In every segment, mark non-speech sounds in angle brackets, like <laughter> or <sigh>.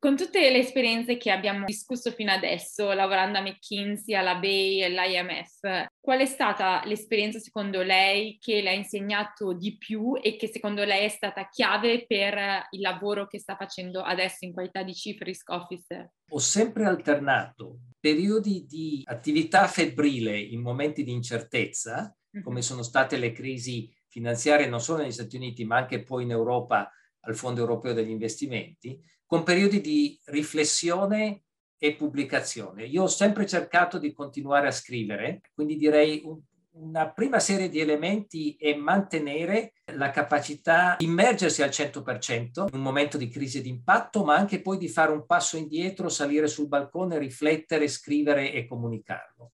Con tutte le esperienze che abbiamo discusso fino adesso, lavorando a McKinsey, alla Bay e all'IMF, qual è stata l'esperienza secondo lei che le ha insegnato di più e che secondo lei è stata chiave per il lavoro che sta facendo adesso in qualità di Chief Risk Officer? Ho sempre alternato periodi di attività febbrile in momenti di incertezza, mm-hmm. come sono state le crisi finanziarie non solo negli Stati Uniti ma anche poi in Europa al Fondo Europeo degli Investimenti, con periodi di riflessione e pubblicazione. Io ho sempre cercato di continuare a scrivere, quindi direi un, una prima serie di elementi è mantenere la capacità di immergersi al 100% in un momento di crisi di impatto, ma anche poi di fare un passo indietro, salire sul balcone, riflettere, scrivere e comunicarlo.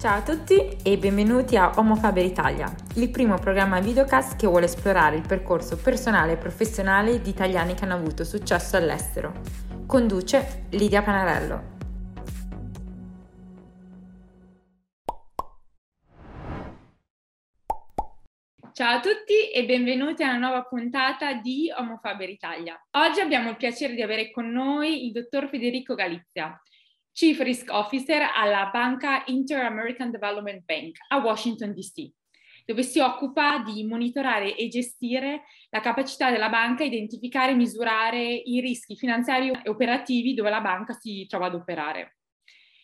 Ciao a tutti e benvenuti a Homo Faber Italia, il primo programma videocast che vuole esplorare il percorso personale e professionale di italiani che hanno avuto successo all'estero. Conduce Lidia Panarello. Ciao a tutti e benvenuti a una nuova puntata di Homo Faber Italia. Oggi abbiamo il piacere di avere con noi il dottor Federico Galizia, Chief Risk Officer alla banca Inter-American Development Bank a Washington DC, dove si occupa di monitorare e gestire la capacità della banca a identificare e misurare i rischi finanziari e operativi dove la banca si trova ad operare.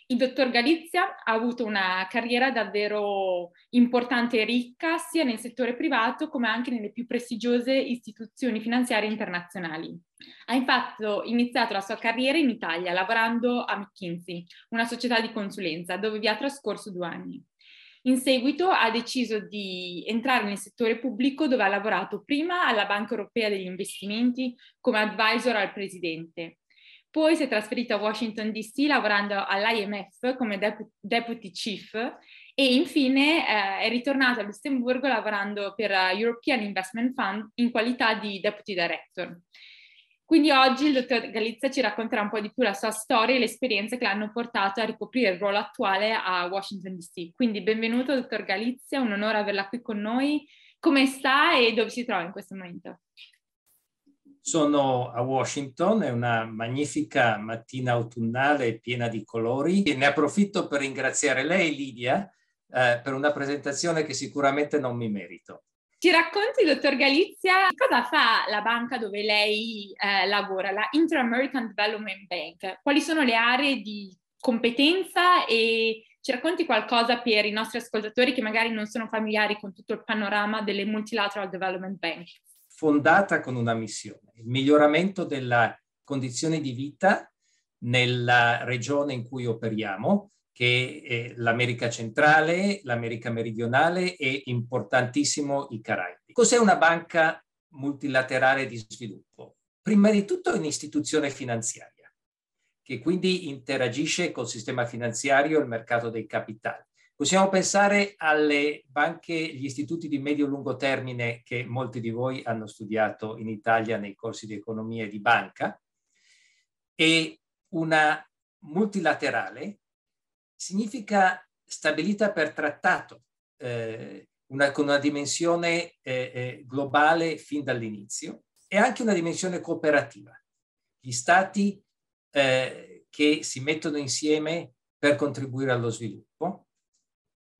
Il dottor Galizia ha avuto una carriera davvero importante e ricca sia nel settore privato come anche nelle più prestigiose istituzioni finanziarie internazionali. Ha infatti iniziato la sua carriera in Italia lavorando a McKinsey, una società di consulenza, dove vi ha trascorso due anni. In seguito ha deciso di entrare nel settore pubblico dove ha lavorato prima alla Banca Europea degli Investimenti come advisor al presidente poi si è trasferito a Washington DC lavorando all'IMF come dep- deputy chief e infine eh, è ritornato a Lussemburgo lavorando per uh, European Investment Fund in qualità di deputy director. Quindi oggi il dottor Galizia ci racconterà un po' di più la sua storia e le esperienze che l'hanno portato a ricoprire il ruolo attuale a Washington DC. Quindi benvenuto dottor Galizia, un onore averla qui con noi. Come sta e dove si trova in questo momento? Sono a Washington, è una magnifica mattina autunnale piena di colori. E ne approfitto per ringraziare lei, Lidia, eh, per una presentazione che sicuramente non mi merito. Ci racconti, dottor Galizia, cosa fa la banca dove lei eh, lavora, la Inter-American Development Bank? Quali sono le aree di competenza e ci racconti qualcosa per i nostri ascoltatori che magari non sono familiari con tutto il panorama delle Multilateral Development Bank? Fondata con una missione, il miglioramento della condizione di vita nella regione in cui operiamo, che è l'America centrale, l'America meridionale e importantissimo i Caraibi. Cos'è una banca multilaterale di sviluppo? Prima di tutto è un'istituzione finanziaria, che quindi interagisce col sistema finanziario e il mercato dei capitali. Possiamo pensare alle banche, gli istituti di medio-lungo termine che molti di voi hanno studiato in Italia nei corsi di economia e di banca. E una multilaterale significa stabilita per trattato, eh, una, con una dimensione eh, eh, globale fin dall'inizio e anche una dimensione cooperativa. Gli stati eh, che si mettono insieme per contribuire allo sviluppo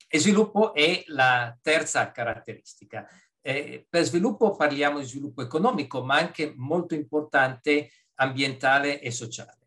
e sviluppo è la terza caratteristica. Eh, per sviluppo parliamo di sviluppo economico, ma anche molto importante ambientale e sociale.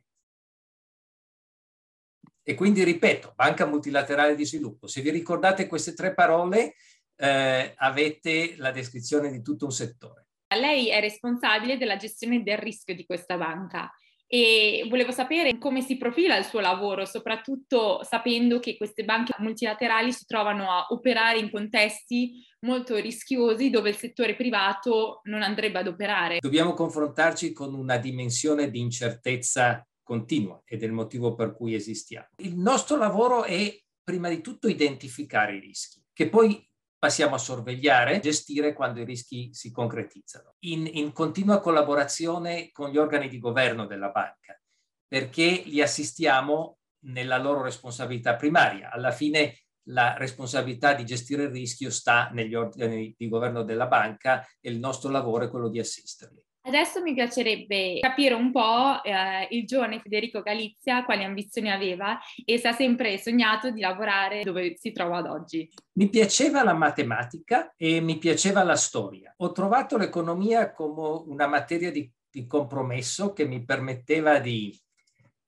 E quindi ripeto, Banca Multilaterale di Sviluppo. Se vi ricordate queste tre parole, eh, avete la descrizione di tutto un settore. Lei è responsabile della gestione del rischio di questa banca e volevo sapere come si profila il suo lavoro, soprattutto sapendo che queste banche multilaterali si trovano a operare in contesti molto rischiosi dove il settore privato non andrebbe ad operare. Dobbiamo confrontarci con una dimensione di incertezza continua ed è il motivo per cui esistiamo. Il nostro lavoro è prima di tutto identificare i rischi, che poi passiamo a sorvegliare, gestire quando i rischi si concretizzano, in, in continua collaborazione con gli organi di governo della banca, perché li assistiamo nella loro responsabilità primaria. Alla fine la responsabilità di gestire il rischio sta negli organi di governo della banca e il nostro lavoro è quello di assisterli. Adesso mi piacerebbe capire un po' eh, il giovane Federico Galizia, quali ambizioni aveva e se ha sempre sognato di lavorare dove si trova ad oggi. Mi piaceva la matematica e mi piaceva la storia. Ho trovato l'economia come una materia di, di compromesso che mi permetteva di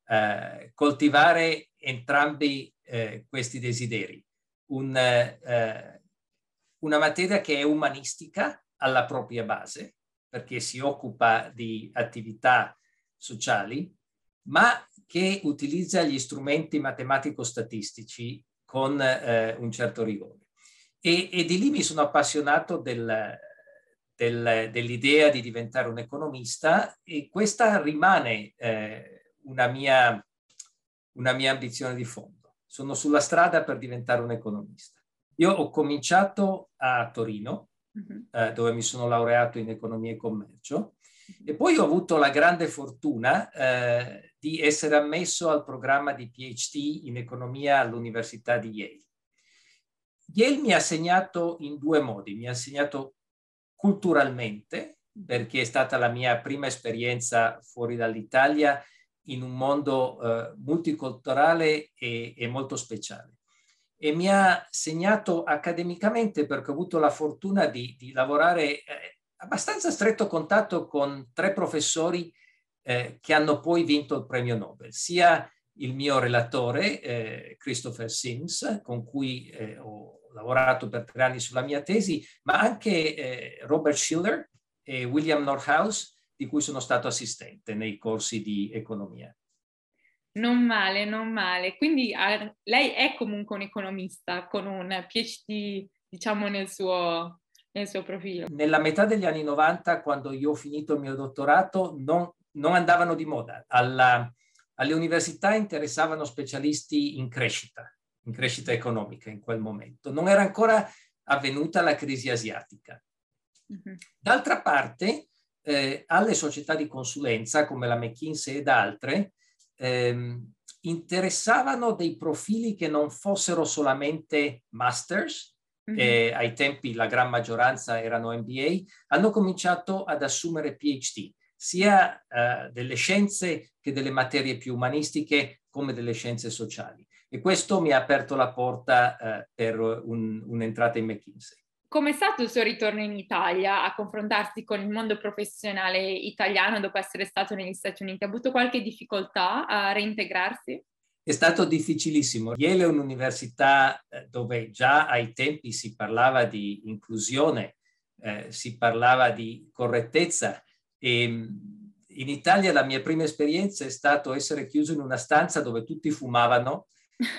eh, coltivare entrambi eh, questi desideri. Un, eh, una materia che è umanistica alla propria base, perché si occupa di attività sociali, ma che utilizza gli strumenti matematico-statistici con eh, un certo rigore. E, e, di lì mi sono appassionato del, del, dell'idea di diventare un economista e questa rimane eh, una, mia, una mia ambizione di fondo. Sono sulla strada per diventare un economista. Io ho cominciato a Torino, uh-huh. eh, dove mi sono laureato in economia e commercio. E poi ho avuto la grande fortuna eh, di essere ammesso al programma di PhD in economia all'Università di Yale. Yale mi ha segnato in due modi, mi ha segnato culturalmente, perché è stata la mia prima esperienza fuori dall'Italia in un mondo eh, multiculturale e, e molto speciale e mi ha segnato accademicamente perché ho avuto la fortuna di, di lavorare eh, abbastanza stretto contatto con tre professori eh, che hanno poi vinto il premio Nobel, sia il mio relatore eh, Christopher Sims, con cui eh, ho lavorato per tre anni sulla mia tesi, ma anche eh, Robert Schiller e William Northouse, di cui sono stato assistente nei corsi di economia. Non male, non male. Quindi ah, lei è comunque un economista con un PhD, diciamo, nel suo, nel suo profilo. Nella metà degli anni 90, quando io ho finito il mio dottorato, non, non andavano di moda. Alla, alle università interessavano specialisti in crescita, in crescita economica in quel momento. Non era ancora avvenuta la crisi asiatica. Uh-huh. D'altra parte, eh, alle società di consulenza come la McKinsey ed altre, ehm, interessavano dei profili che non fossero solamente masters, mm-hmm. eh, ai tempi la gran maggioranza erano MBA, hanno cominciato ad assumere PhD, sia eh, delle scienze che delle materie più umanistiche come delle scienze sociali. E questo mi ha aperto la porta eh, per un, un'entrata in McKinsey. Come è stato il suo ritorno in Italia a confrontarsi con il mondo professionale italiano dopo essere stato negli Stati Uniti? Ha avuto qualche difficoltà a reintegrarsi? È stato difficilissimo. Yale è un'università eh, dove già ai tempi si parlava di inclusione, eh, si parlava di correttezza e mm, in Italia la mia prima esperienza è stato essere chiuso in una stanza dove tutti fumavano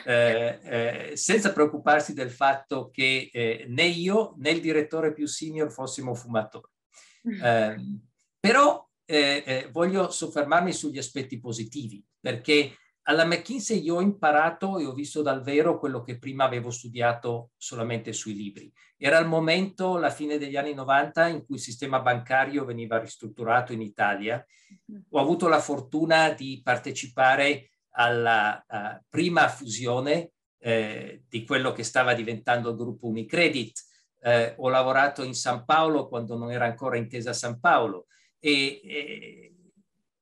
eh, eh, senza preoccuparsi del fatto che eh, né io né il direttore più senior fossimo fumatori. Mm. Ehm, però eh, voglio soffermarmi sugli aspetti positivi, perché alla McKinsey io ho imparato e ho visto dal vero quello che prima avevo studiato solamente sui libri. Era il momento, la fine degli anni 90, in cui il sistema bancario veniva ristrutturato in Italia. Mm. Ho avuto la fortuna di partecipare alla uh, prima fusione eh, di quello che stava diventando il gruppo Unicredit. Eh, ho lavorato in San Paolo quando non era ancora intesa San Paolo e, e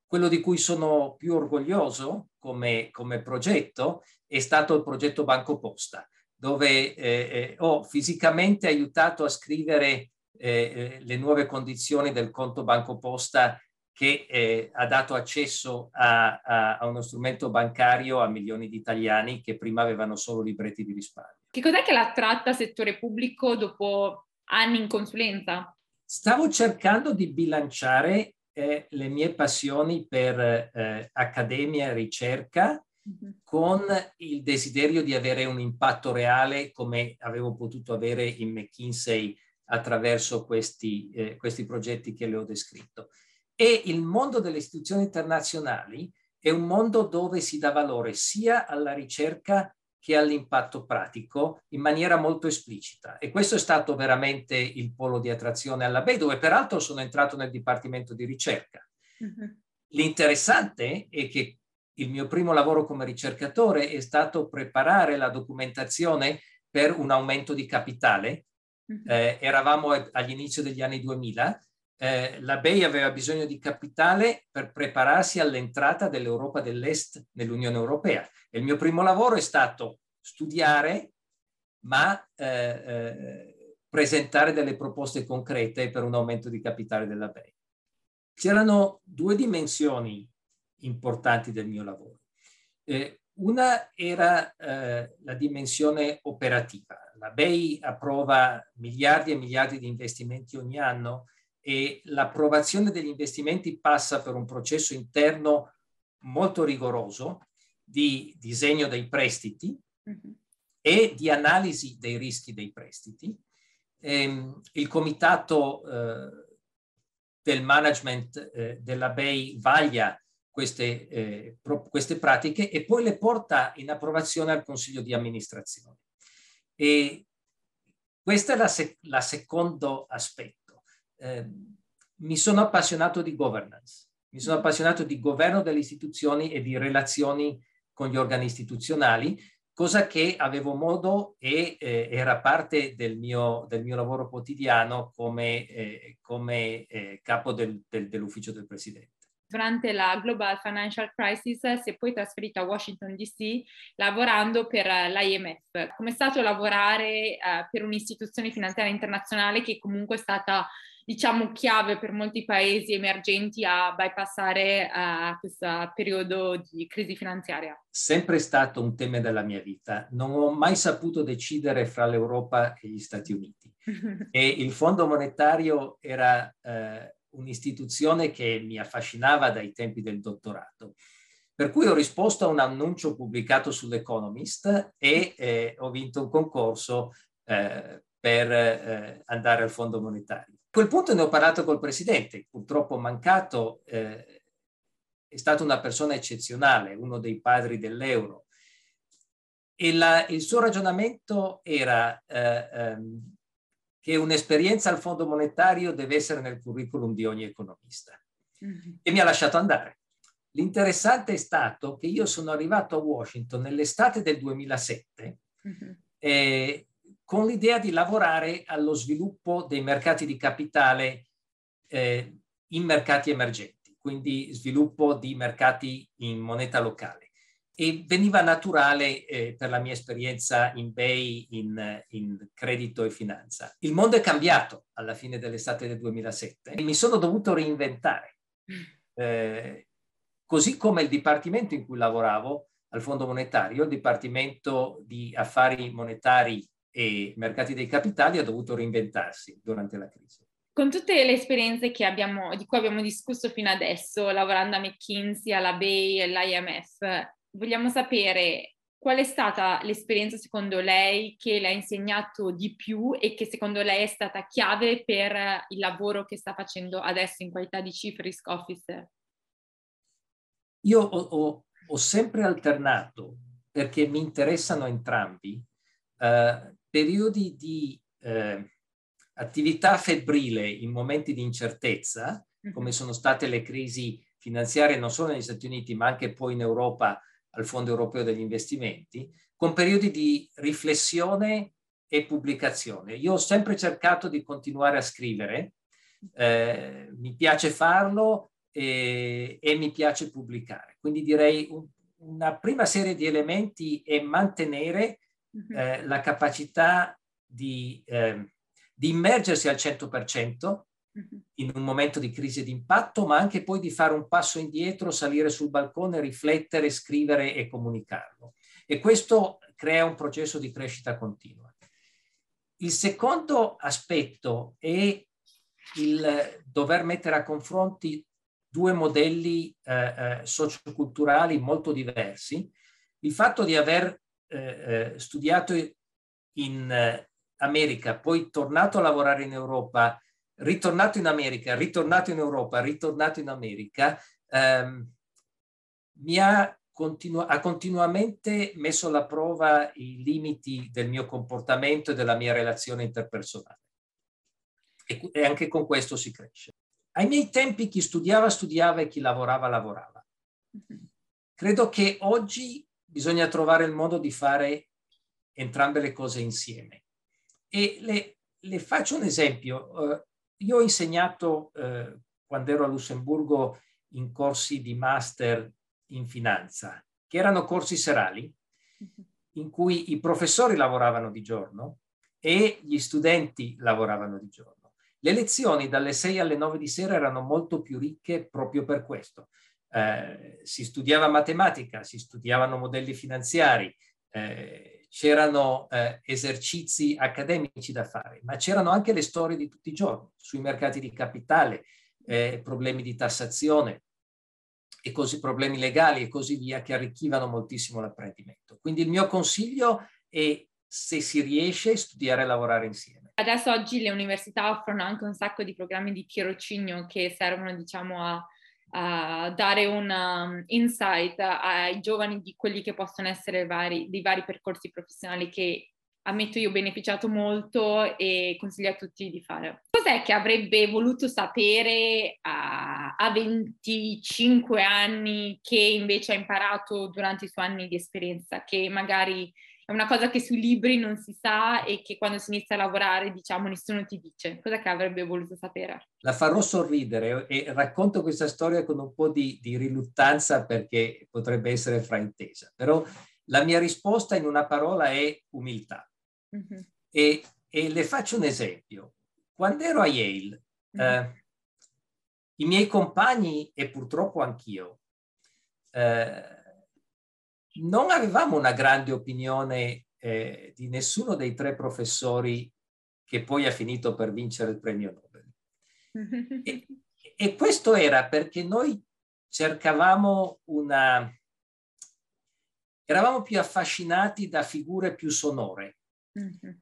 quello di cui sono più orgoglioso come, come, progetto è stato il progetto Banco Posta, dove eh, eh ho fisicamente aiutato a scrivere eh, eh, le nuove condizioni del conto Banco Posta che eh, ha dato accesso a, a, a, uno strumento bancario a milioni di italiani che prima avevano solo libretti di risparmio. Che cos'è che l'ha tratta settore pubblico dopo anni in consulenza? Stavo cercando di bilanciare eh, le mie passioni per eh, accademia e ricerca mm-hmm. con il desiderio di avere un impatto reale come avevo potuto avere in McKinsey attraverso questi, eh, questi progetti che le ho descritto. E il mondo delle istituzioni internazionali è un mondo dove si dà valore sia alla ricerca che all'impatto pratico in maniera molto esplicita. E questo è stato veramente il polo di attrazione alla BEI, dove peraltro sono entrato nel Dipartimento di Ricerca. Uh-huh. L'interessante è che il mio primo lavoro come ricercatore è stato preparare la documentazione per un aumento di capitale. Uh-huh. Eh, eravamo agli inizi degli anni 2000 eh, la BEI aveva bisogno di capitale per prepararsi all'entrata dell'Europa dell'Est nell'Unione Europea. E il mio primo lavoro è stato studiare, ma eh, eh, presentare delle proposte concrete per un aumento di capitale della BEI. C'erano due dimensioni importanti del mio lavoro. Eh, una era eh, la dimensione operativa. La BEI approva miliardi e miliardi di investimenti ogni anno e l'approvazione degli investimenti passa per un processo interno molto rigoroso di disegno dei prestiti mm-hmm. e di analisi dei rischi dei prestiti. Ehm, il comitato eh, del management eh, della BEI vaglia queste, eh, pro, queste pratiche e poi le porta in approvazione al consiglio di amministrazione. E questo è la, sec- la secondo aspetto eh, mi sono appassionato di governance, mi sono appassionato di governo delle istituzioni e di relazioni con gli organi istituzionali, cosa che avevo modo e eh, era parte del mio, del mio, lavoro quotidiano come, eh, come eh, capo del, del, dell'ufficio del presidente durante la Global Financial Crisis si è poi trasferito a Washington DC lavorando per l'IMF. Come è stato lavorare uh, per un'istituzione finanziaria internazionale che comunque è stata diciamo chiave per molti paesi emergenti a bypassare uh, questo periodo di crisi finanziaria? Sempre stato un tema della mia vita. Non ho mai saputo decidere fra l'Europa e gli Stati Uniti. <laughs> e il Fondo monetario era uh, un'istituzione che mi affascinava dai tempi del dottorato. Per cui ho risposto a un annuncio pubblicato sull'Economist e eh, ho vinto un concorso eh, per eh, andare al Fondo monetario. A quel punto ne ho parlato col presidente, purtroppo mancato, eh, è stata una persona eccezionale, uno dei padri dell'euro. E la, il suo ragionamento era eh, ehm, che un'esperienza al Fondo monetario deve essere nel curriculum di ogni economista. Mm-hmm. E mi ha lasciato andare. L'interessante è stato che io sono arrivato a Washington nell'estate del 2007 mm-hmm. eh, con l'idea di lavorare allo sviluppo dei mercati di capitale eh, in mercati emergenti, quindi sviluppo di mercati in moneta locale e veniva naturale eh, per la mia esperienza in Bay, in, in, credito e finanza. Il mondo è cambiato alla fine dell'estate del 2007 e mi sono dovuto reinventare. Eh, così come il dipartimento in cui lavoravo al Fondo Monetario, il Dipartimento di Affari Monetari e Mercati dei Capitali ha dovuto reinventarsi durante la crisi. Con tutte le esperienze abbiamo, di cui abbiamo discusso fino adesso, lavorando a McKinsey, alla BEI e all'IMF, vogliamo sapere qual è stata l'esperienza secondo lei che le ha insegnato di più e che secondo lei è stata chiave per il lavoro che sta facendo adesso in qualità di Chief Risk Officer? Io ho, ho, ho sempre alternato, perché mi interessano entrambi, eh, periodi di eh, attività febbrile in momenti di incertezza, come sono state le crisi finanziarie non solo negli Stati Uniti ma anche poi in Europa al Fondo Europeo degli Investimenti, con periodi di riflessione e pubblicazione. Io ho sempre cercato di continuare a scrivere, eh, mi piace farlo e, e, mi piace pubblicare. Quindi direi un, una prima serie di elementi è mantenere mhm. eh, la capacità di, eh, di immergersi al 100% in un momento di crisi di impatto, ma anche poi di fare un passo indietro, salire sul balcone, riflettere, scrivere e comunicarlo. E questo crea un processo di crescita continua. Il secondo aspetto è il dover mettere a confronti due modelli eh, eh, socioculturali molto diversi. Il fatto di aver eh, eh studiato in eh, America, poi tornato a lavorare in Europa ritornato in America, ritornato in Europa, ritornato in America, ehm, mi ha, continu- ha, continuamente messo alla prova i limiti del mio comportamento e della mia relazione interpersonale. E, e anche con questo si cresce. Ai miei tempi chi studiava studiava e chi lavorava lavorava. Credo che oggi bisogna trovare il modo di fare entrambe le cose insieme. E le, le faccio un esempio. Uh, io ho insegnato eh, quando ero a Lussemburgo in corsi di master in finanza, che erano corsi serali, in cui i professori lavoravano di giorno e gli studenti lavoravano di giorno. Le lezioni dalle 6 alle 9 di sera erano molto più ricche proprio per questo. Eh, si studiava matematica, si studiavano modelli finanziari, eh, c'erano eh, esercizi accademici da fare, ma c'erano anche le storie di tutti i giorni sui mercati di capitale, eh, problemi di tassazione e così problemi legali e così via che arricchivano moltissimo l'apprendimento. Quindi il mio consiglio è se si riesce studiare e lavorare insieme. Adesso oggi le università offrono anche un sacco di programmi di tirocinio che servono diciamo a a dare un um, insight ai giovani di quelli che possono essere vari, dei vari percorsi professionali che ammetto io ho beneficiato molto e consiglio a tutti di fare. Cos'è che avrebbe voluto sapere a, a 25 anni che invece ha imparato durante i suoi anni di esperienza, che magari è una cosa che sui libri non si sa e che quando si inizia a lavorare, diciamo, nessuno ti dice. Cosa che avrebbe voluto sapere? La farò sorridere e racconto questa storia con un po' di, di riluttanza perché potrebbe essere fraintesa. Però la mia risposta in una parola è umiltà. Mm-hmm. E, e, le faccio un esempio. Quando ero a Yale, mm-hmm. eh, i miei compagni e purtroppo anch'io, eh, non avevamo una grande opinione eh, di nessuno dei tre professori che poi ha finito per vincere il premio Nobel. e, e questo era perché noi cercavamo una... eravamo più affascinati da figure più sonore,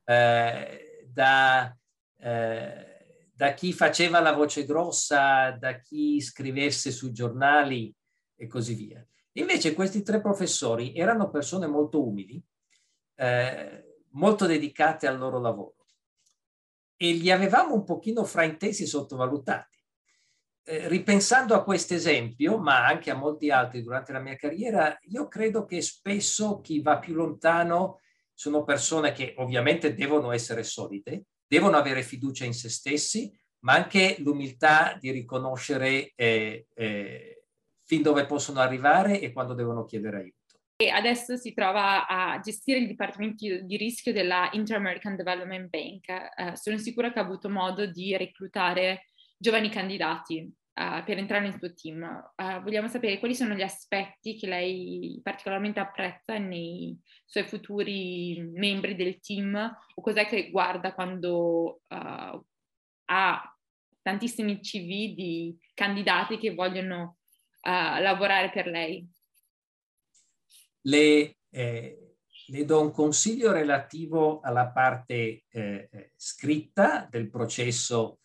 eh, da, eh, da chi faceva la voce grossa, da chi scrivesse sui giornali e così via. Invece questi tre professori erano persone molto umili, eh, molto dedicate al loro lavoro e li avevamo un pochino fraintesi e sottovalutati. Eh, ripensando a questo esempio, ma anche a molti altri durante la mia carriera, io credo che spesso chi va più lontano sono persone che ovviamente devono essere solide, devono avere fiducia in se stessi, ma anche l'umiltà di riconoscere eh, eh, fin dove possono arrivare e quando devono chiedere aiuto. E adesso si trova a gestire il dipartimento di rischio della Inter-American Development Bank. Uh, sono sicura che ha avuto modo di reclutare giovani candidati uh, per entrare nel suo team. Uh, vogliamo sapere quali sono gli aspetti che lei particolarmente apprezza nei suoi futuri membri del team o cos'è che guarda quando ha tantissimi CV di candidati che vogliono a lavorare per lei? Le, eh, le do un consiglio relativo alla parte eh, eh, scritta del processo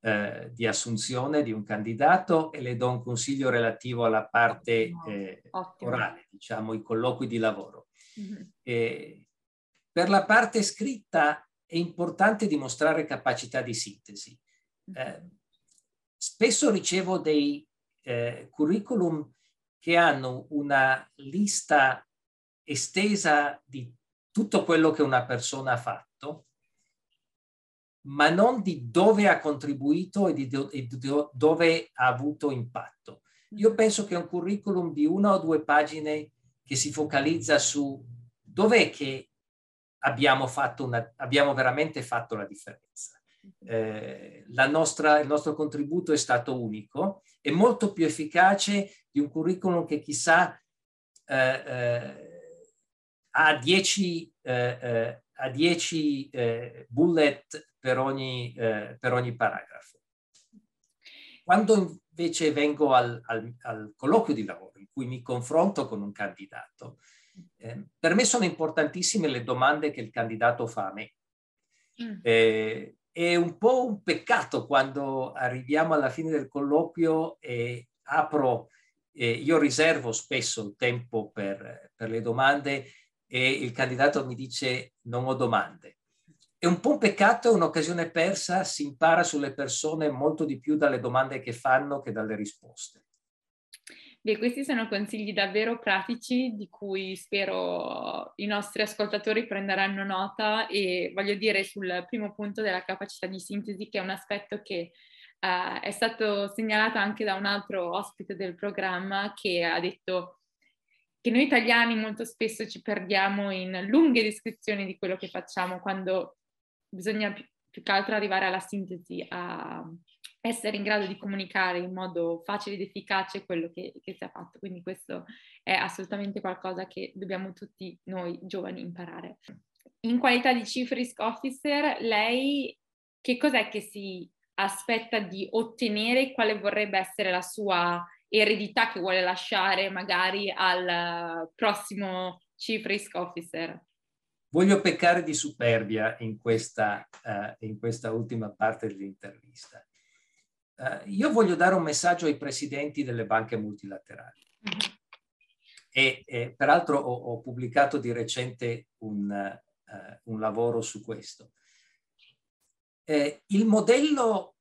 eh, di assunzione di un candidato e le do un consiglio relativo alla parte eh, orale, diciamo i colloqui di lavoro. Mm-hmm. per la parte scritta è importante dimostrare capacità di sintesi. Mm-hmm. spesso ricevo dei eh, curriculum che hanno una lista estesa di tutto quello che una persona ha fatto, ma non di dove ha contribuito e di, do, e di dove ha avuto impatto. Io penso che un curriculum di una o due pagine che si focalizza su dov'è che abbiamo, fatto una, abbiamo veramente fatto la differenza. Eh, nostra, il nostro contributo è stato unico e molto più efficace di un curriculum che chissà eh, eh, ha 10 eh, eh, eh, bullet per ogni, per ogni, paragrafo. Quando invece vengo al, al, al, colloquio di lavoro in cui mi confronto con un candidato, per me sono importantissime le domande che il candidato fa a me. Mm. È un po' un peccato quando arriviamo alla fine del colloquio e apro, eh, io riservo spesso il tempo per, per le domande e il candidato mi dice non ho domande. È un po' un peccato, è un'occasione persa, si impara sulle persone molto di più dalle domande che fanno che dalle risposte. Beh, questi sono consigli davvero pratici di cui spero i nostri ascoltatori prenderanno nota e voglio dire sul primo punto della capacità di sintesi che è un aspetto che uh, è stato segnalato anche da un altro ospite del programma che ha detto che noi italiani molto spesso ci perdiamo in lunghe descrizioni di quello che facciamo quando bisogna più, più che altro arrivare alla sintesi, a essere in grado di comunicare in modo facile ed efficace quello che, che si è fatto. Quindi questo è assolutamente qualcosa che dobbiamo tutti noi giovani imparare. In qualità di Chief Risk Officer, lei che cos'è che si aspetta di ottenere? Quale vorrebbe essere la sua eredità che vuole lasciare magari al prossimo Chief Risk Officer? Voglio peccare di superbia in questa, uh, in questa ultima parte dell'intervista. Uh, io voglio dare un messaggio ai presidenti delle banche multilaterali. Mm-hmm. E, e, peraltro ho, ho, pubblicato di recente un, uh, un lavoro su questo. Eh, il modello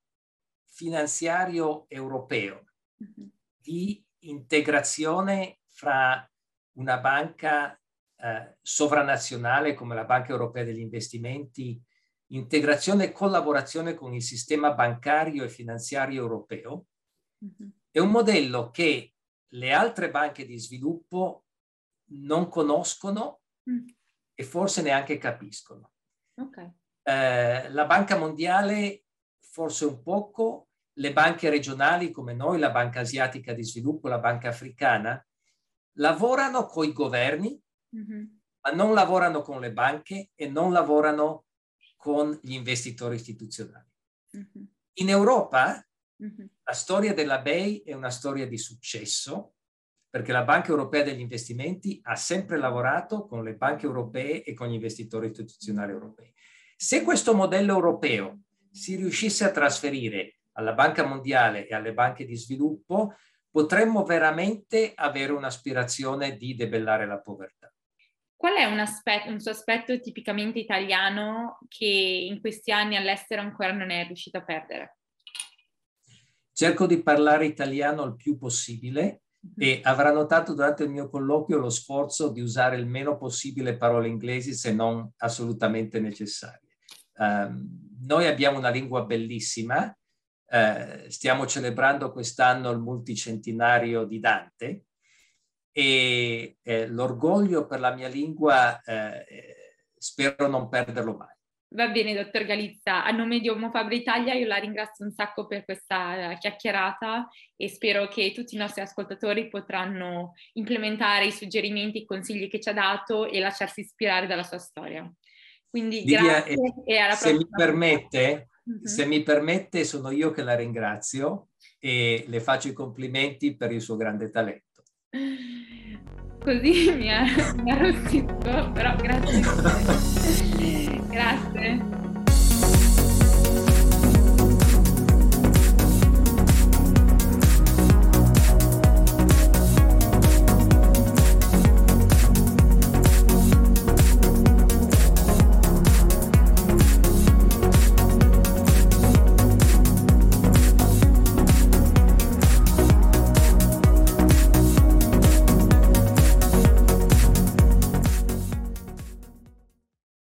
finanziario europeo mm-hmm di integrazione fra una banca eh, sovranazionale come la Banca Europea degli Investimenti, integrazione e collaborazione con il sistema bancario e finanziario europeo, mm-hmm. è un modello che le altre banche di sviluppo non conoscono mm. e forse neanche capiscono. Okay. Eh, la Banca Mondiale forse un poco, le banche regionali come noi, la Banca Asiatica di Sviluppo, la Banca Africana, lavorano con i governi, mm-hmm. ma non lavorano con le banche e non lavorano con gli investitori istituzionali. Mm-hmm. In Europa mm-hmm. la storia della BEI è una storia di successo perché la Banca Europea degli Investimenti ha sempre lavorato con le banche europee e con gli investitori istituzionali europei. Se questo modello europeo si riuscisse a trasferire alla Banca Mondiale e alle banche di sviluppo, potremmo veramente avere un'aspirazione di debellare la povertà. Qual è un, aspetto, un suo aspetto tipicamente italiano che in questi anni all'estero ancora non è riuscito a perdere? Cerco di parlare italiano il più possibile mhm. e avrà notato durante il mio colloquio lo sforzo di usare il meno possibile parole inglesi se non assolutamente necessarie. Um, noi abbiamo una lingua bellissima, eh, stiamo celebrando quest'anno il multicentenario di Dante e eh, l'orgoglio per la mia lingua eh, spero non perderlo mai. Va bene, dottor Galizza. A nome di Omofabre Italia io la ringrazio un sacco per questa chiacchierata e spero che tutti i nostri ascoltatori potranno implementare i suggerimenti, i consigli che ci ha dato e lasciarsi ispirare dalla sua storia. Quindi Lidia, grazie e alla prossima. Se mi permette, Mm-hmm. Se mi permette, sono io che la ringrazio e le faccio i complimenti per il suo grande talento. Così <laughs> mi ha, mi ha rossito, però grazie. <laughs> grazie.